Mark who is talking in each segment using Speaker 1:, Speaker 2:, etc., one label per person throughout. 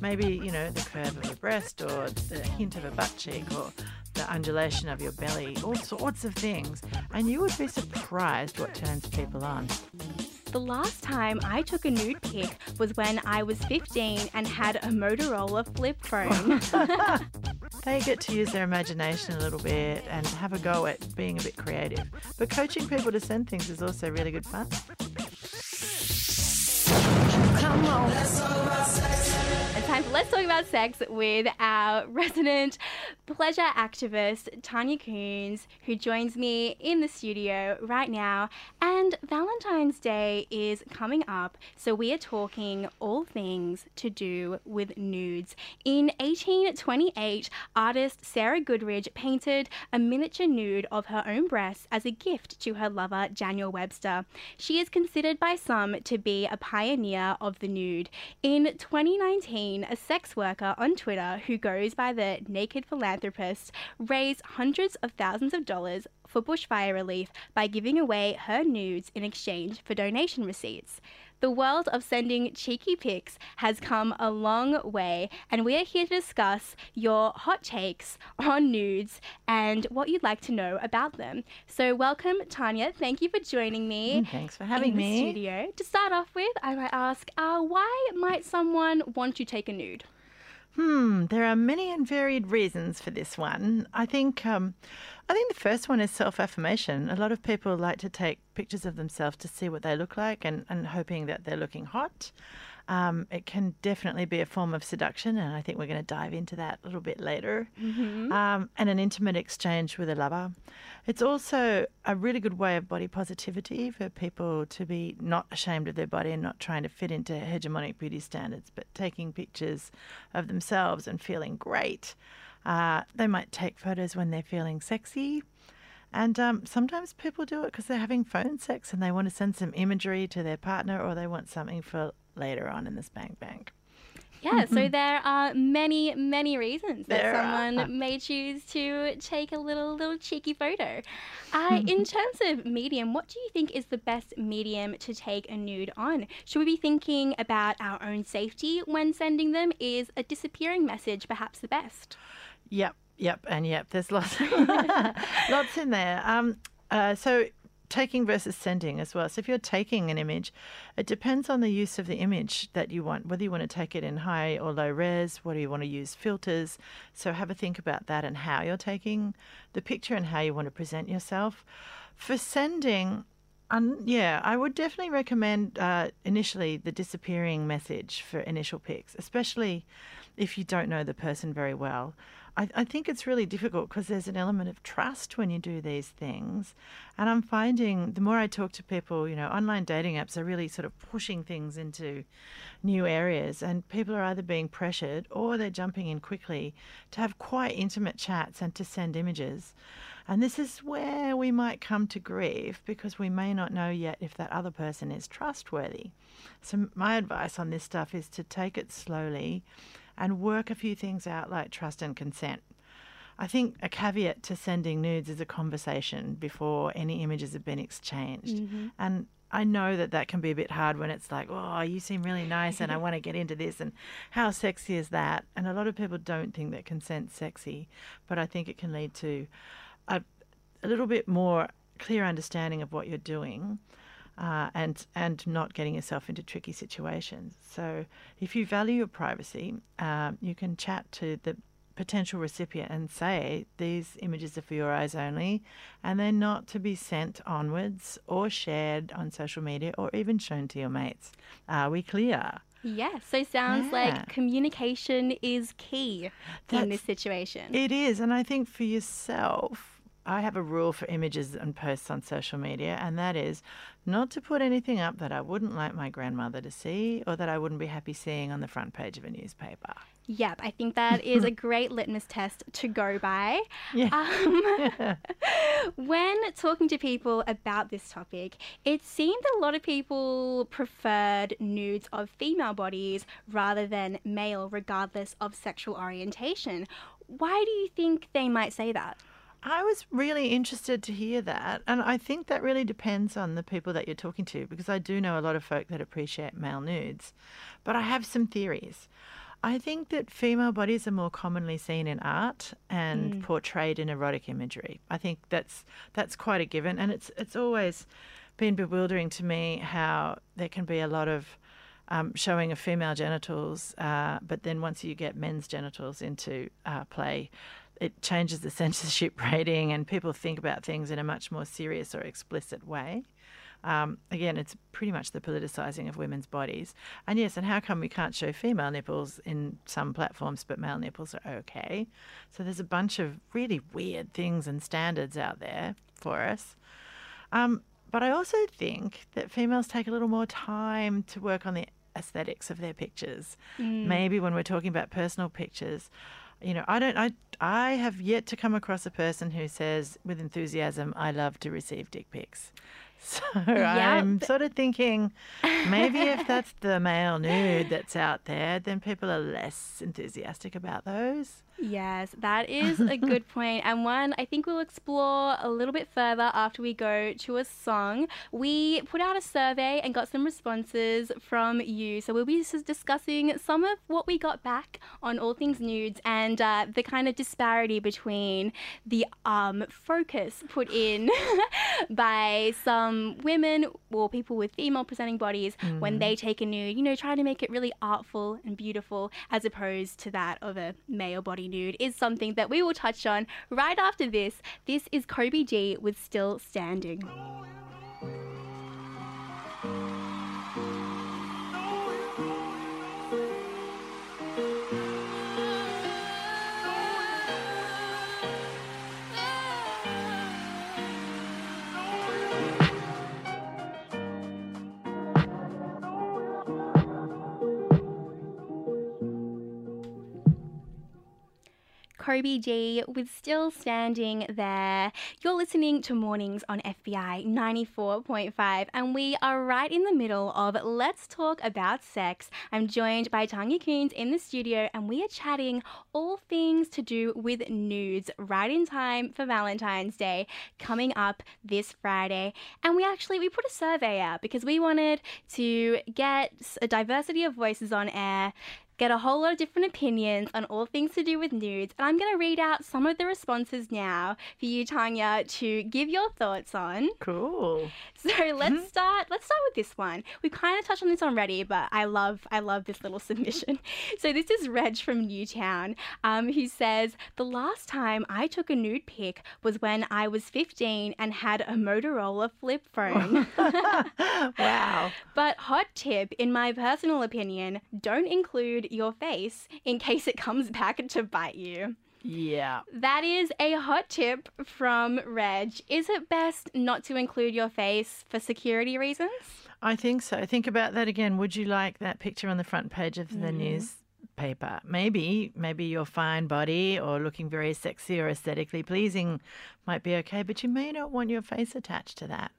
Speaker 1: maybe, you know, the curve of your breast or the hint of a butt cheek or the undulation of your belly, all sorts of things. And you would be surprised what turns people on.
Speaker 2: The last time I took a nude pic was when I was 15 and had a Motorola flip phone.
Speaker 1: they get to use their imagination a little bit and have a go at being a bit creative. But coaching people to send things is also really good fun.
Speaker 2: Come on. Time. For Let's Talk About Sex with our resident pleasure activist, Tanya Koens, who joins me in the studio right now. And Valentine's Day is coming up, so we are talking all things to do with nudes. In 1828, artist Sarah Goodridge painted a miniature nude of her own breasts as a gift to her lover, Daniel Webster. She is considered by some to be a pioneer of the nude. In 2019, a sex worker on Twitter who goes by the Naked Philanthropist raised hundreds of thousands of dollars for bushfire relief by giving away her nudes in exchange for donation receipts. The world of sending cheeky pics has come a long way, and we are here to discuss your hot takes on nudes and what you'd like to know about them. So, welcome, Tanya. Thank you for joining me.
Speaker 1: Thanks for having
Speaker 2: in
Speaker 1: me.
Speaker 2: The studio. To start off with, I might ask, uh, why might someone want to take a nude?
Speaker 1: Hmm, there are many and varied reasons for this one. I think um, I think the first one is self affirmation. A lot of people like to take pictures of themselves to see what they look like and, and hoping that they're looking hot. Um, it can definitely be a form of seduction, and I think we're going to dive into that a little bit later.
Speaker 2: Mm-hmm.
Speaker 1: Um, and an intimate exchange with a lover. It's also a really good way of body positivity for people to be not ashamed of their body and not trying to fit into hegemonic beauty standards, but taking pictures of themselves and feeling great. Uh, they might take photos when they're feeling sexy. And um, sometimes people do it because they're having phone sex and they want to send some imagery to their partner or they want something for later on in this spank bank.
Speaker 2: Yeah, so there are many, many reasons that
Speaker 1: There
Speaker 2: someone
Speaker 1: are.
Speaker 2: may choose to take a little, little cheeky photo. Uh, in terms of medium, what do you think is the best medium to take a nude on? Should we be thinking about our own safety when sending them? Is a disappearing message perhaps the best?
Speaker 1: Yep, yep, and yep. There's lots, lots in there. Um, uh, so taking versus sending as well. So if you're taking an image, it depends on the use of the image that you want, whether you want to take it in high or low res, whether you want to use filters. So have a think about that and how you're taking the picture and how you want to present yourself. For sending, um, yeah, I would definitely recommend uh, initially the disappearing message for initial pics, especially if you don't know the person very well. I, I think it's really difficult because there's an element of trust when you do these things. And I'm finding the more I talk to people, you know, online dating apps are really sort of pushing things into new areas, and people are either being pressured or they're jumping in quickly to have quite intimate chats and to send images. And this is where we might come to grief because we may not know yet if that other person is trustworthy. So, my advice on this stuff is to take it slowly and work a few things out like trust and consent. I think a caveat to sending nudes is a conversation before any images have been exchanged. Mm-hmm. And I know that that can be a bit hard when it's like, oh, you seem really nice and I want to get into this. And how sexy is that? And a lot of people don't think that consent's sexy, but I think it can lead to a, a little bit more clear understanding of what you're doing. Uh, and and not getting yourself into tricky situations. So if you value your privacy, um, you can chat to the potential recipient and say these images are for your eyes only, and they're not to be sent onwards or shared on social media or even shown to your mates. Are we clear?
Speaker 2: Yes, so sounds
Speaker 1: Yeah.
Speaker 2: like communication is key in this situation.
Speaker 1: It is, and I think for yourself, I have a rule for images and posts on social media, and that is not to put anything up that I wouldn't like my grandmother to see or that I wouldn't be happy seeing on the front page of a newspaper.
Speaker 2: Yep, I think that is a great litmus test to go by.
Speaker 1: Yeah.
Speaker 2: Um, when talking to people about this topic, it seemed a lot of people preferred nudes of female bodies rather than male, regardless of sexual orientation. Why do you think they might say that?
Speaker 1: I was really interested to hear that. And I think that really depends on the people that you're talking to because I do know a lot of folk that appreciate male nudes. But I have some theories. I think that female bodies are more commonly seen in art and
Speaker 2: Mm.
Speaker 1: portrayed in erotic imagery. I think that's that's quite a given, and it's it's always been bewildering to me how there can be a lot of um, showing of female genitals, uh, but then once you get men's genitals into uh, play, it changes the censorship rating, and people think about things in a much more serious or explicit way. Um, again, it's pretty much the politicizing of women's bodies. And yes, and how come we can't show female nipples in some platforms, but male nipples are okay? So there's a bunch of really weird things and standards out there for us. Um, but I also think that females take a little more time to work on the aesthetics of their pictures. Maybe when we're talking about personal pictures, you know, I don't, I, I have yet to come across a person who says with enthusiasm, I love to receive dick pics. So I'm sort of thinking maybe if that's the male nude that's out there, then people are less enthusiastic about those.
Speaker 2: Yes, that is a good point. and one I think we'll explore a little bit further after we go to a song. We put out a survey and got some responses from you, so we'll be discussing some of what we got back on all things nudes and uh, the kind of disparity between the um, focus put in by some women or people with female presenting bodies when they take a nude, you know, trying to make it really artful and beautiful as opposed to that of a male body nude is something that we will touch on right after this. This is Kobe G with Still Standing. Kobe G with Still Standing There. You're listening to Mornings on FBI 94.5, and we are right in the middle of Let's Talk About Sex. I'm joined by Tanya Koens in the studio, and we are chatting all things to do with nudes right in time for Valentine's Day coming up this Friday. And we actually we put a survey out because we wanted to get a diversity of voices on air get a whole lot of different opinions on all things to do with nudes. And I'm going to read out some of the responses now for you, Tanya, to give your thoughts on.
Speaker 1: Cool.
Speaker 2: So let's start. Let's start with this one. We kind of touched on this already, but I love I love this little submission. So this is Reg from Newtown, um, who says the last time I took a nude pic was when I was 15 and had a Motorola flip phone.
Speaker 1: wow.
Speaker 2: But hot tip, in my personal opinion, don't include your face in case it comes back to bite you.
Speaker 1: Yeah.
Speaker 2: That is a hot tip from Reg. Is it best not to include your face for security reasons?
Speaker 1: I think so. Think about that again. Would you like that picture on the front page of
Speaker 2: Mm.
Speaker 1: the newspaper? Maybe, maybe your fine body or looking very sexy or aesthetically pleasing might be okay, but you may not want your face attached to that.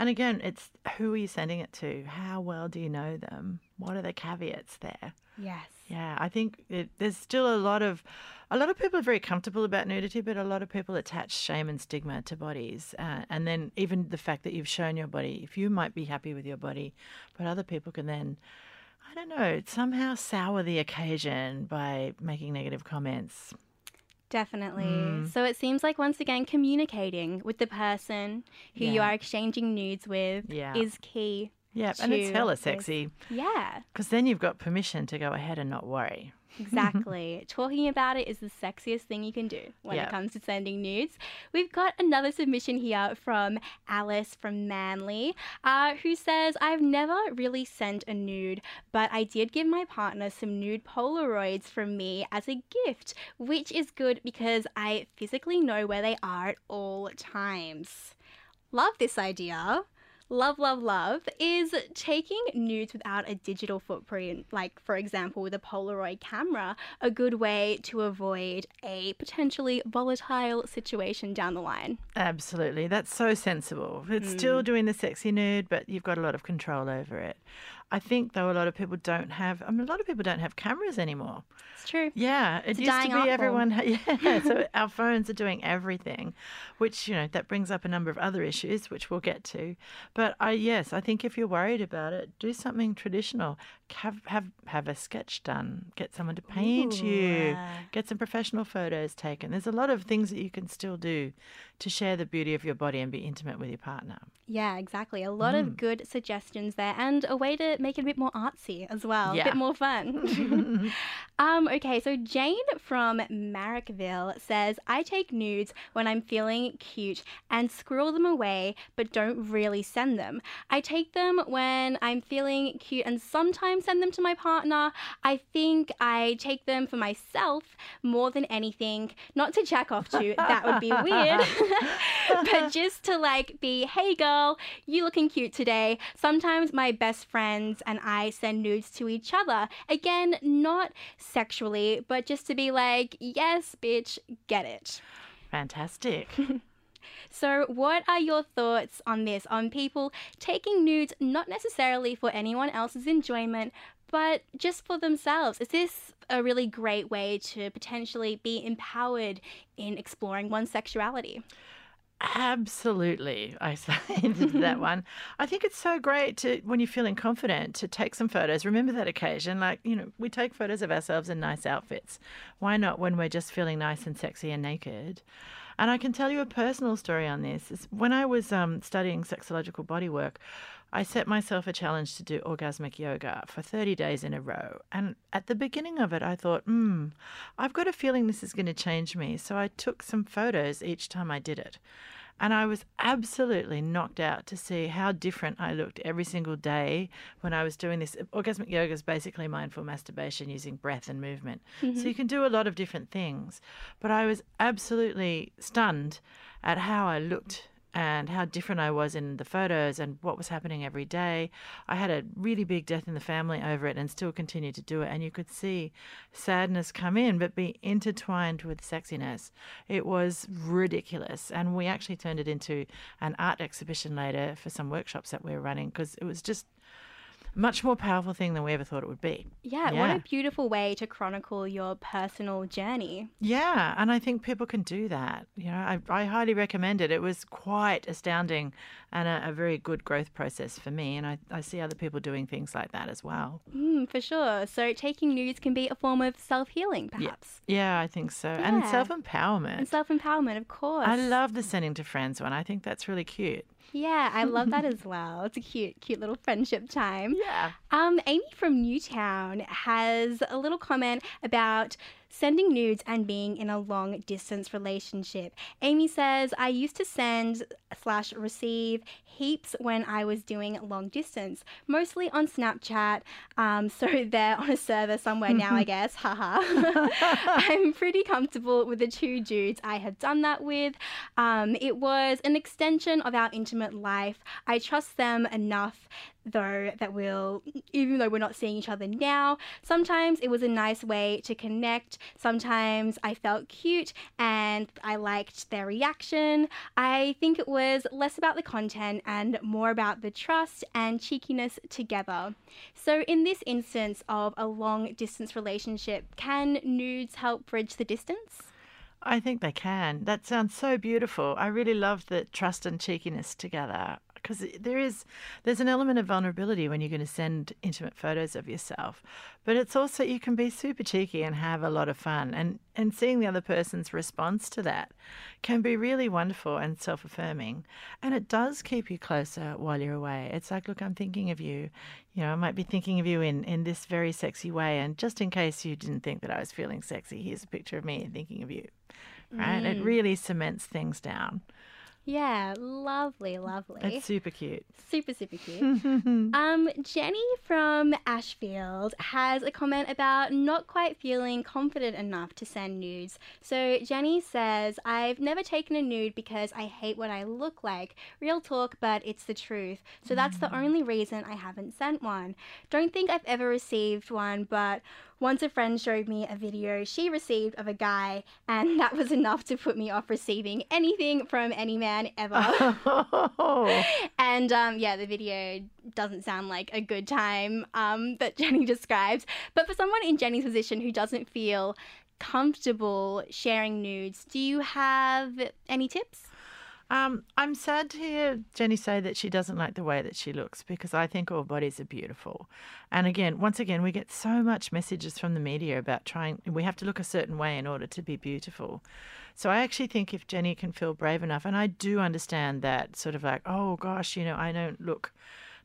Speaker 1: And again, it's who are you sending it to? How well do you know them? What are the caveats there?
Speaker 2: Yes.
Speaker 1: Yeah, I think it, there's still a lot of, a lot of people are very comfortable about nudity, but a lot of people attach shame and stigma to bodies, uh, and then even the fact that you've shown your body. If you might be happy with your body, but other people can then, I don't know, somehow sour the occasion by making negative comments.
Speaker 2: Definitely. Mm. So it seems like once again communicating with the person who you are exchanging nudes with
Speaker 1: Yeah.
Speaker 2: is key.
Speaker 1: Yeah, and it's hella
Speaker 2: this.
Speaker 1: sexy
Speaker 2: Yeah.
Speaker 1: because then you've got permission to go ahead and not worry.
Speaker 2: Exactly. Talking about it is the sexiest thing you can do when
Speaker 1: Yeah.
Speaker 2: it comes to sending nudes. We've got another submission here from Alice from Manly, uh, who says, I've never really sent a nude, but I did give my partner some nude Polaroids from me as a gift, which is good because I physically know where they are at all times. Love this idea. Love, love, love is taking nudes without a digital footprint, like for example with a Polaroid camera, a good way to avoid a potentially volatile situation down the line.
Speaker 1: Absolutely. That's so sensible. It's
Speaker 2: Mm.
Speaker 1: still doing the sexy nude, but you've got a lot of control over it. I think, though, a lot of people don't have, I mean, a lot of people don't have cameras anymore.
Speaker 2: It's true.
Speaker 1: Yeah, it
Speaker 2: a
Speaker 1: used to
Speaker 2: dying
Speaker 1: be everyone. Yeah, so our phones are doing everything, which you know that brings up a number of other issues, which we'll get to. But I yes, I think if you're worried about it, do something traditional. Have have have a sketch done. Get someone to paint you.
Speaker 2: Ooh.
Speaker 1: Get some professional photos taken. There's a lot of things that you can still do to share the beauty of your body and be intimate with your partner.
Speaker 2: Yeah, exactly. A lot
Speaker 1: Mm.
Speaker 2: of good suggestions there, and a way to make it a bit more artsy as well, a bit more fun. um, okay, so Jane from Marrickville says, I take nudes when I'm feeling cute and squirrel them away, but don't really send them. I take them when I'm feeling cute and sometimes send them to my partner. I think I take them for myself more than anything, not to jack off to, that would be weird, but just to like be, hey girl, you looking cute today. Sometimes my best friends and I send nudes to each other. Again, not sexually, but just to be like, yes, bitch, get it.
Speaker 1: Fantastic.
Speaker 2: So, what are your thoughts on this? On people taking nudes not necessarily for anyone else's enjoyment, but just for themselves? Is this a really great way to potentially be empowered in exploring one's sexuality?
Speaker 1: Absolutely, I say to that one. I think it's so great to when you're feeling confident to take some photos. Remember that occasion, like you know, we take photos of ourselves in nice outfits. Why not when we're just feeling nice and sexy and naked? And I can tell you a personal story on this. Is when I was um, studying sexological bodywork, I set myself a challenge to do orgasmic yoga for 30 days in a row. And at the beginning of it, I thought, hmm, I've got a feeling this is going to change me. So I took some photos each time I did it. And I was absolutely knocked out to see how different I looked every single day when I was doing this. Orgasmic yoga is basically mindful masturbation using breath and movement. So mm-hmm. you can do a lot of different things. But I was absolutely stunned at how I looked and how different I was in the photos and what was happening every day. I had a really big death in the family over it and still continued to do it. And you could see sadness come in, but be intertwined with sexiness. It was ridiculous. And we actually turned it into an art exhibition later for some workshops that we were running because it was just much more powerful thing than we ever thought it would be.
Speaker 2: Yeah, what a beautiful way to chronicle your personal journey.
Speaker 1: Yeah, and I think people can do that. You know, I, I highly recommend it. It was quite astounding and a, a very good growth process for me. And I, I see other people doing things like that as well.
Speaker 2: Mm, for sure. So, taking nudes can be a form of self healing, perhaps.
Speaker 1: Yeah, yeah, I think so. And self empowerment.
Speaker 2: And self empowerment, of course.
Speaker 1: I love the sending to friends one. I think that's really cute.
Speaker 2: Yeah, I love that as well. It's a cute, cute little friendship time.
Speaker 1: Yeah.
Speaker 2: Um, Amy from Newtown has a little comment about sending nudes and being in a long distance relationship. Amy says, I used to send slash receive heaps when I was doing long distance, mostly on Snapchat. Um, so they're on a server somewhere now, I guess. Haha. I'm pretty comfortable with the two dudes I have done that with. Um, it was an extension of our intimate life. I trust them enough though that we'll even though we're not seeing each other now sometimes it was a nice way to connect. Sometimes i felt cute and i liked their reaction. I think it was less about the content and more about the trust and cheekiness together. So in this instance of a long distance relationship can nudes help bridge the distance?
Speaker 1: I think they can. That sounds so beautiful. I really love the trust and cheekiness together because there is there's an element of vulnerability when you're going to send intimate photos of yourself, but it's also you can be super cheeky and have a lot of fun and and seeing the other person's response to that can be really wonderful and self-affirming and it does keep you closer while you're away. It's like, look, I'm thinking of you. You know, I might be thinking of you in in this very sexy way and just in case you didn't think that I was feeling sexy, here's a picture of me thinking of you right? It mm. really cements things down.
Speaker 2: Yeah lovely lovely
Speaker 1: It's super cute.
Speaker 2: Super, super cute. um, Jenny from Ashfield has a comment about not quite feeling confident enough to send nudes. So Jenny says, I've never taken a nude because I hate what I look like. Real talk, but it's the truth. So that's the only reason I haven't sent one. Don't think I've ever received one, but once a friend showed me a video she received of a guy, and that was enough to put me off receiving anything from any man ever.
Speaker 1: Oh,
Speaker 2: And um, yeah, the video doesn't sound like a good time um, that Jenny describes. But for someone in Jenny's position who doesn't feel comfortable sharing nudes, do you have any tips?
Speaker 1: Um, I'm sad to hear Jenny say that she doesn't like the way that she looks because I think all bodies are beautiful. And again, once again, we get so much messages from the media about trying, we have to look a certain way in order to be beautiful. So I actually think if Jenny can feel brave enough, and I do understand that sort of like, oh gosh, you know, I don't look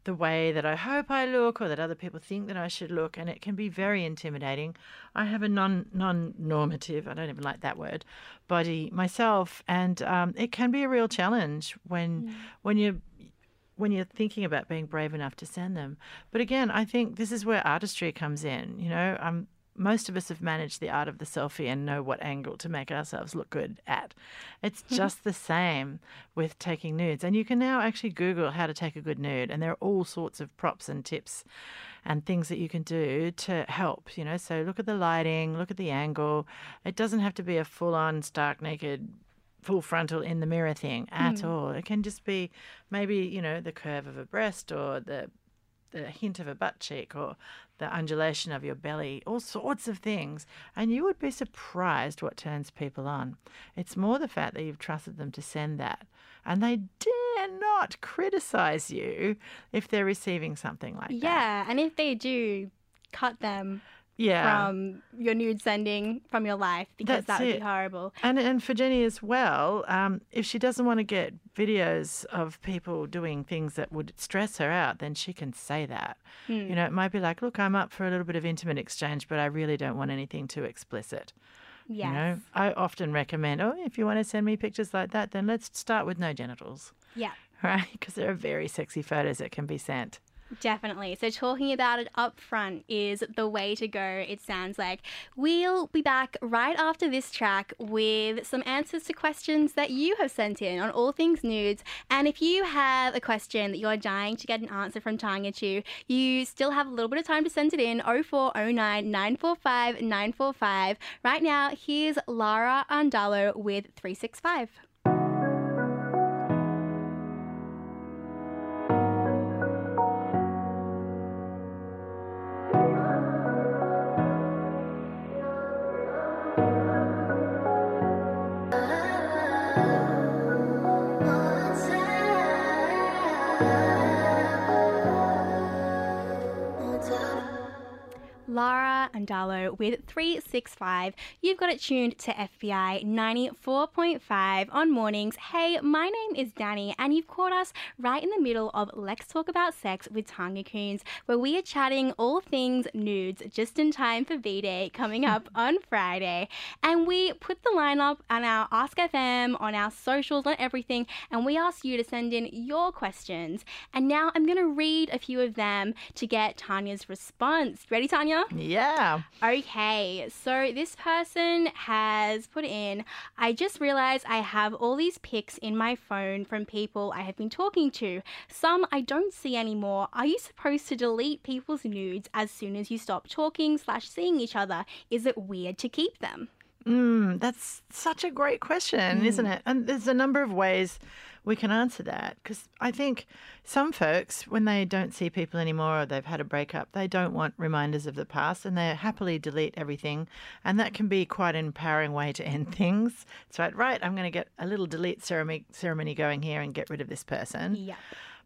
Speaker 1: the way that I hope I look or that other people think that I should look, and it can be very intimidating. I have a non non normative, I don't even like that word, body myself, and um, it can be a real challenge when mm. when you when you're thinking about being brave enough to send them. But again, I think this is where artistry comes in. You know, um, most of us have managed the art of the selfie and know what angle to make ourselves look good at. It's just the same with taking nudes. And you can now actually Google how to take a good nude, and there are all sorts of props and tips and things that you can do to help, you know. So look at the lighting, look at the angle. It doesn't have to be a full on stark naked full frontal in the mirror thing at mm. all. It can just be maybe, you know, the curve of a breast or the the hint of a butt cheek or the undulation of your belly, all sorts of things. And you would be surprised what turns people on. It's more the fact that you've trusted them to send that. And they dare not criticize you if they're receiving something like
Speaker 2: yeah,
Speaker 1: that.
Speaker 2: Yeah. And if they do, cut them yeah. from your nude sending from your life because That's that would it. be horrible.
Speaker 1: And and for Jenny as well, um, if she doesn't want to get videos of people doing things that would stress her out, then she can say that. Hmm. You know, it might be like, look, I'm up for a little bit of intimate exchange, but I really don't want anything too explicit.
Speaker 2: Yes.
Speaker 1: You know, I often recommend, oh, if you want to send me pictures like that, then let's start with no genitals.
Speaker 2: Yeah.
Speaker 1: Right? Because there are very sexy photos that can be sent.
Speaker 2: Definitely. So, talking about it up front is the way to go, it sounds like. We'll be back right after this track with some answers to questions that you have sent in on all things nudes. And if you have a question that you're dying to get an answer from Tanya Chu, you still have a little bit of time to send it in 0409 945 945. Right now, here's Lara Andalo with 365. With 365. You've got it tuned to FBI 94.5 on mornings. Hey, my name is Danni, and you've caught us right in the middle of Let's Talk About Sex with Tanya Koens, where we are chatting all things nudes just in time for B Day coming up on Friday. And we put the lineup on our Ask FM, on our socials, on everything, and we asked you to send in your questions. And now I'm going to read a few of them to get Tanya's response. Ready, Tanya?
Speaker 1: Yeah.
Speaker 2: Okay, so this person has put in I just realized I have all these pics in my phone from people I have been talking to. Some I don't see anymore. Are you supposed to delete people's nudes as soon as you stop talking slash seeing each other? Is it weird to keep them?
Speaker 1: Mm, that's such a great question, mm. isn't it? And there's a number of ways we can answer that because I think some folks, when they don't see people anymore or they've had a breakup, they don't want reminders of the past and they happily delete everything. And that can be quite an empowering way to end things. It's right, right, I'm going to get a little delete ceremony, ceremony going here and get rid of this person.
Speaker 2: Yeah.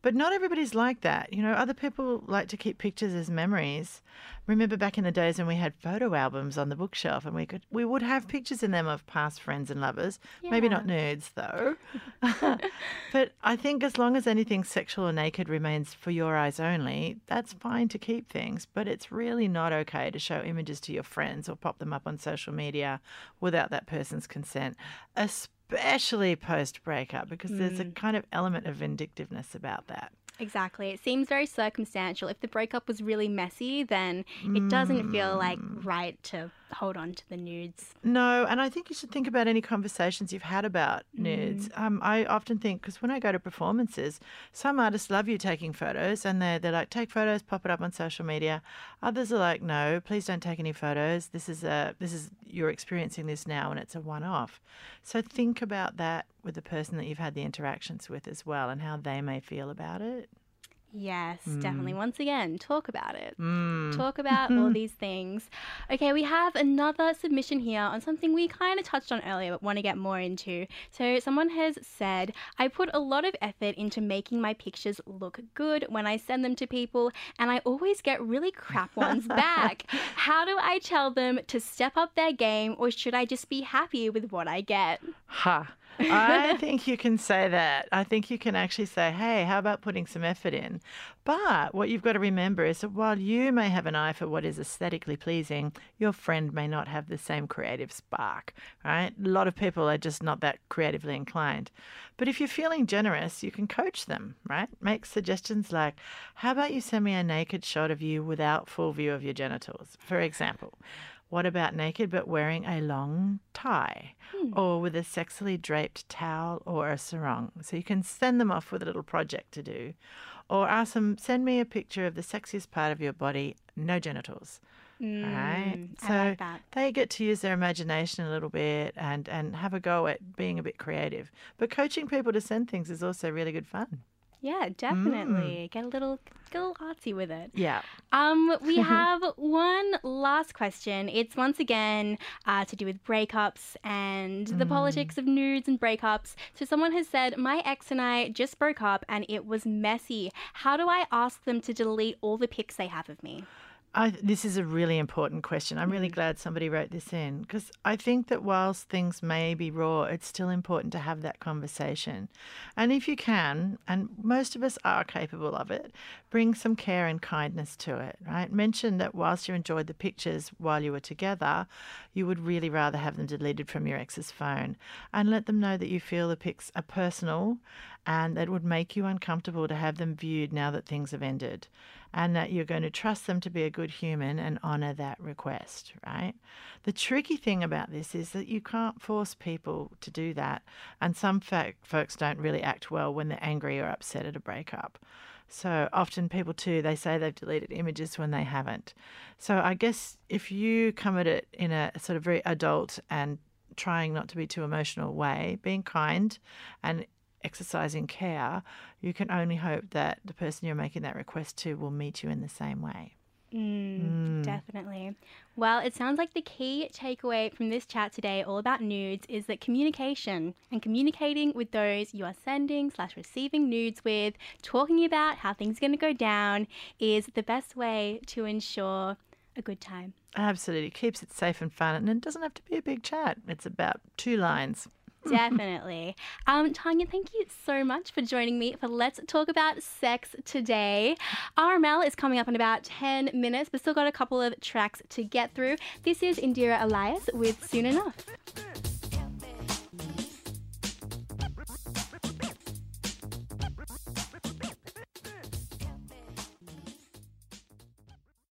Speaker 1: But not everybody's like that. You know, other people like to keep pictures as memories. Remember back in the days when we had photo albums on the bookshelf and we could we would have pictures in them of past friends and lovers. Yeah. Maybe not nerds though. but I think as long as anything sexual or naked remains for your eyes only, that's fine to keep things. But it's really not okay to show images to your friends or pop them up on social media without that person's consent. Especially especially post breakup, because mm. there's a mm. kind of element of vindictiveness about that.
Speaker 2: Exactly. It seems very circumstantial. If the breakup was really messy, then it doesn't feel like mm. right to hold on to the nudes.
Speaker 1: No, and I think you should think about any conversations you've had about nudes. Mm. Um, I often think because when I go to performances, some artists love you taking photos, and they're they're like, take photos, pop it up on social media. Others are like, no, please don't take any photos. This is a this is you're experiencing this now, and it's a one off. So think about that with the person that you've had the interactions with as well, and how they may feel about it.
Speaker 2: Yes, definitely. Once again, talk about it.
Speaker 1: Mm.
Speaker 2: Talk about all these things. Okay, we have another submission here on something we kind of touched on earlier but want to get more into. So, someone has said, I put a lot of effort into making my pictures look good when I send them to people, and I always get really crap ones back. How do I tell them to step up their game, or should I just be happy with what I get?
Speaker 1: Ha. I think you can say that. I think you can actually say, hey, how about putting some effort in? But what you've got to remember is that while you may have an eye for what is aesthetically pleasing, your friend may not have the same creative spark, right? A lot of people are just not that creatively inclined. But if you're feeling generous, you can coach them, right? Make suggestions like, how about you send me a naked shot of you without full view of your genitals, for example. What about naked but wearing a long tie or with a sexily draped towel or a sarong? So you can send them off with a little project to do. Or ask them, send me a picture of the sexiest part of your body, no genitals. right?
Speaker 2: Mm,
Speaker 1: So
Speaker 2: I like that.
Speaker 1: they get to use their imagination a little bit and, and have a go at being a bit creative. But coaching people to send things is also really good fun.
Speaker 2: Yeah, definitely. Get a little get a little artsy with it.
Speaker 1: Yeah.
Speaker 2: Um, we have one last question. It's once again uh, to do with breakups and the politics of nudes and breakups. So someone has said, "My ex and I just broke up, and it was messy. How do I ask them to delete all the pics they have of me?"
Speaker 1: I, this is a really important question. I'm really mm-hmm. glad somebody wrote this in because I think that whilst things may be raw, it's still important to have that conversation. And if you can, and most of us are capable of it, bring some care and kindness to it, right? Mention that whilst you enjoyed the pictures while you were together, you would really rather have them deleted from your ex's phone. And let them know that you feel the pics are personal and that it would make you uncomfortable to have them viewed now that things have ended and that you're going to trust them to be a good human and honor that request, right? The tricky thing about this is that you can't force people to do that, and some folks don't really act well when they're angry or upset at a breakup. So often people too, they say they've deleted images when they haven't. So I guess if you come at it in a sort of very adult and trying not to be too emotional way, being kind and exercising care, you can only hope that the person you're making that request to will meet you in the same way.
Speaker 2: Mm, Definitely. Well, it sounds like the key takeaway from this chat today, all about nudes, is that communication and communicating with those you are sending slash receiving nudes with, talking about how things are going to go down, is the best way to ensure a good time.
Speaker 1: Absolutely. Keeps it safe and fun. And it doesn't have to be a big chat, it's about two lines.
Speaker 2: Definitely. Um, Tanya, thank you so much for joining me for Let's Talk About Sex today. RML is coming up in about 10 minutes, but still got a couple of tracks to get through. This is Indira Elias with Soon Enough.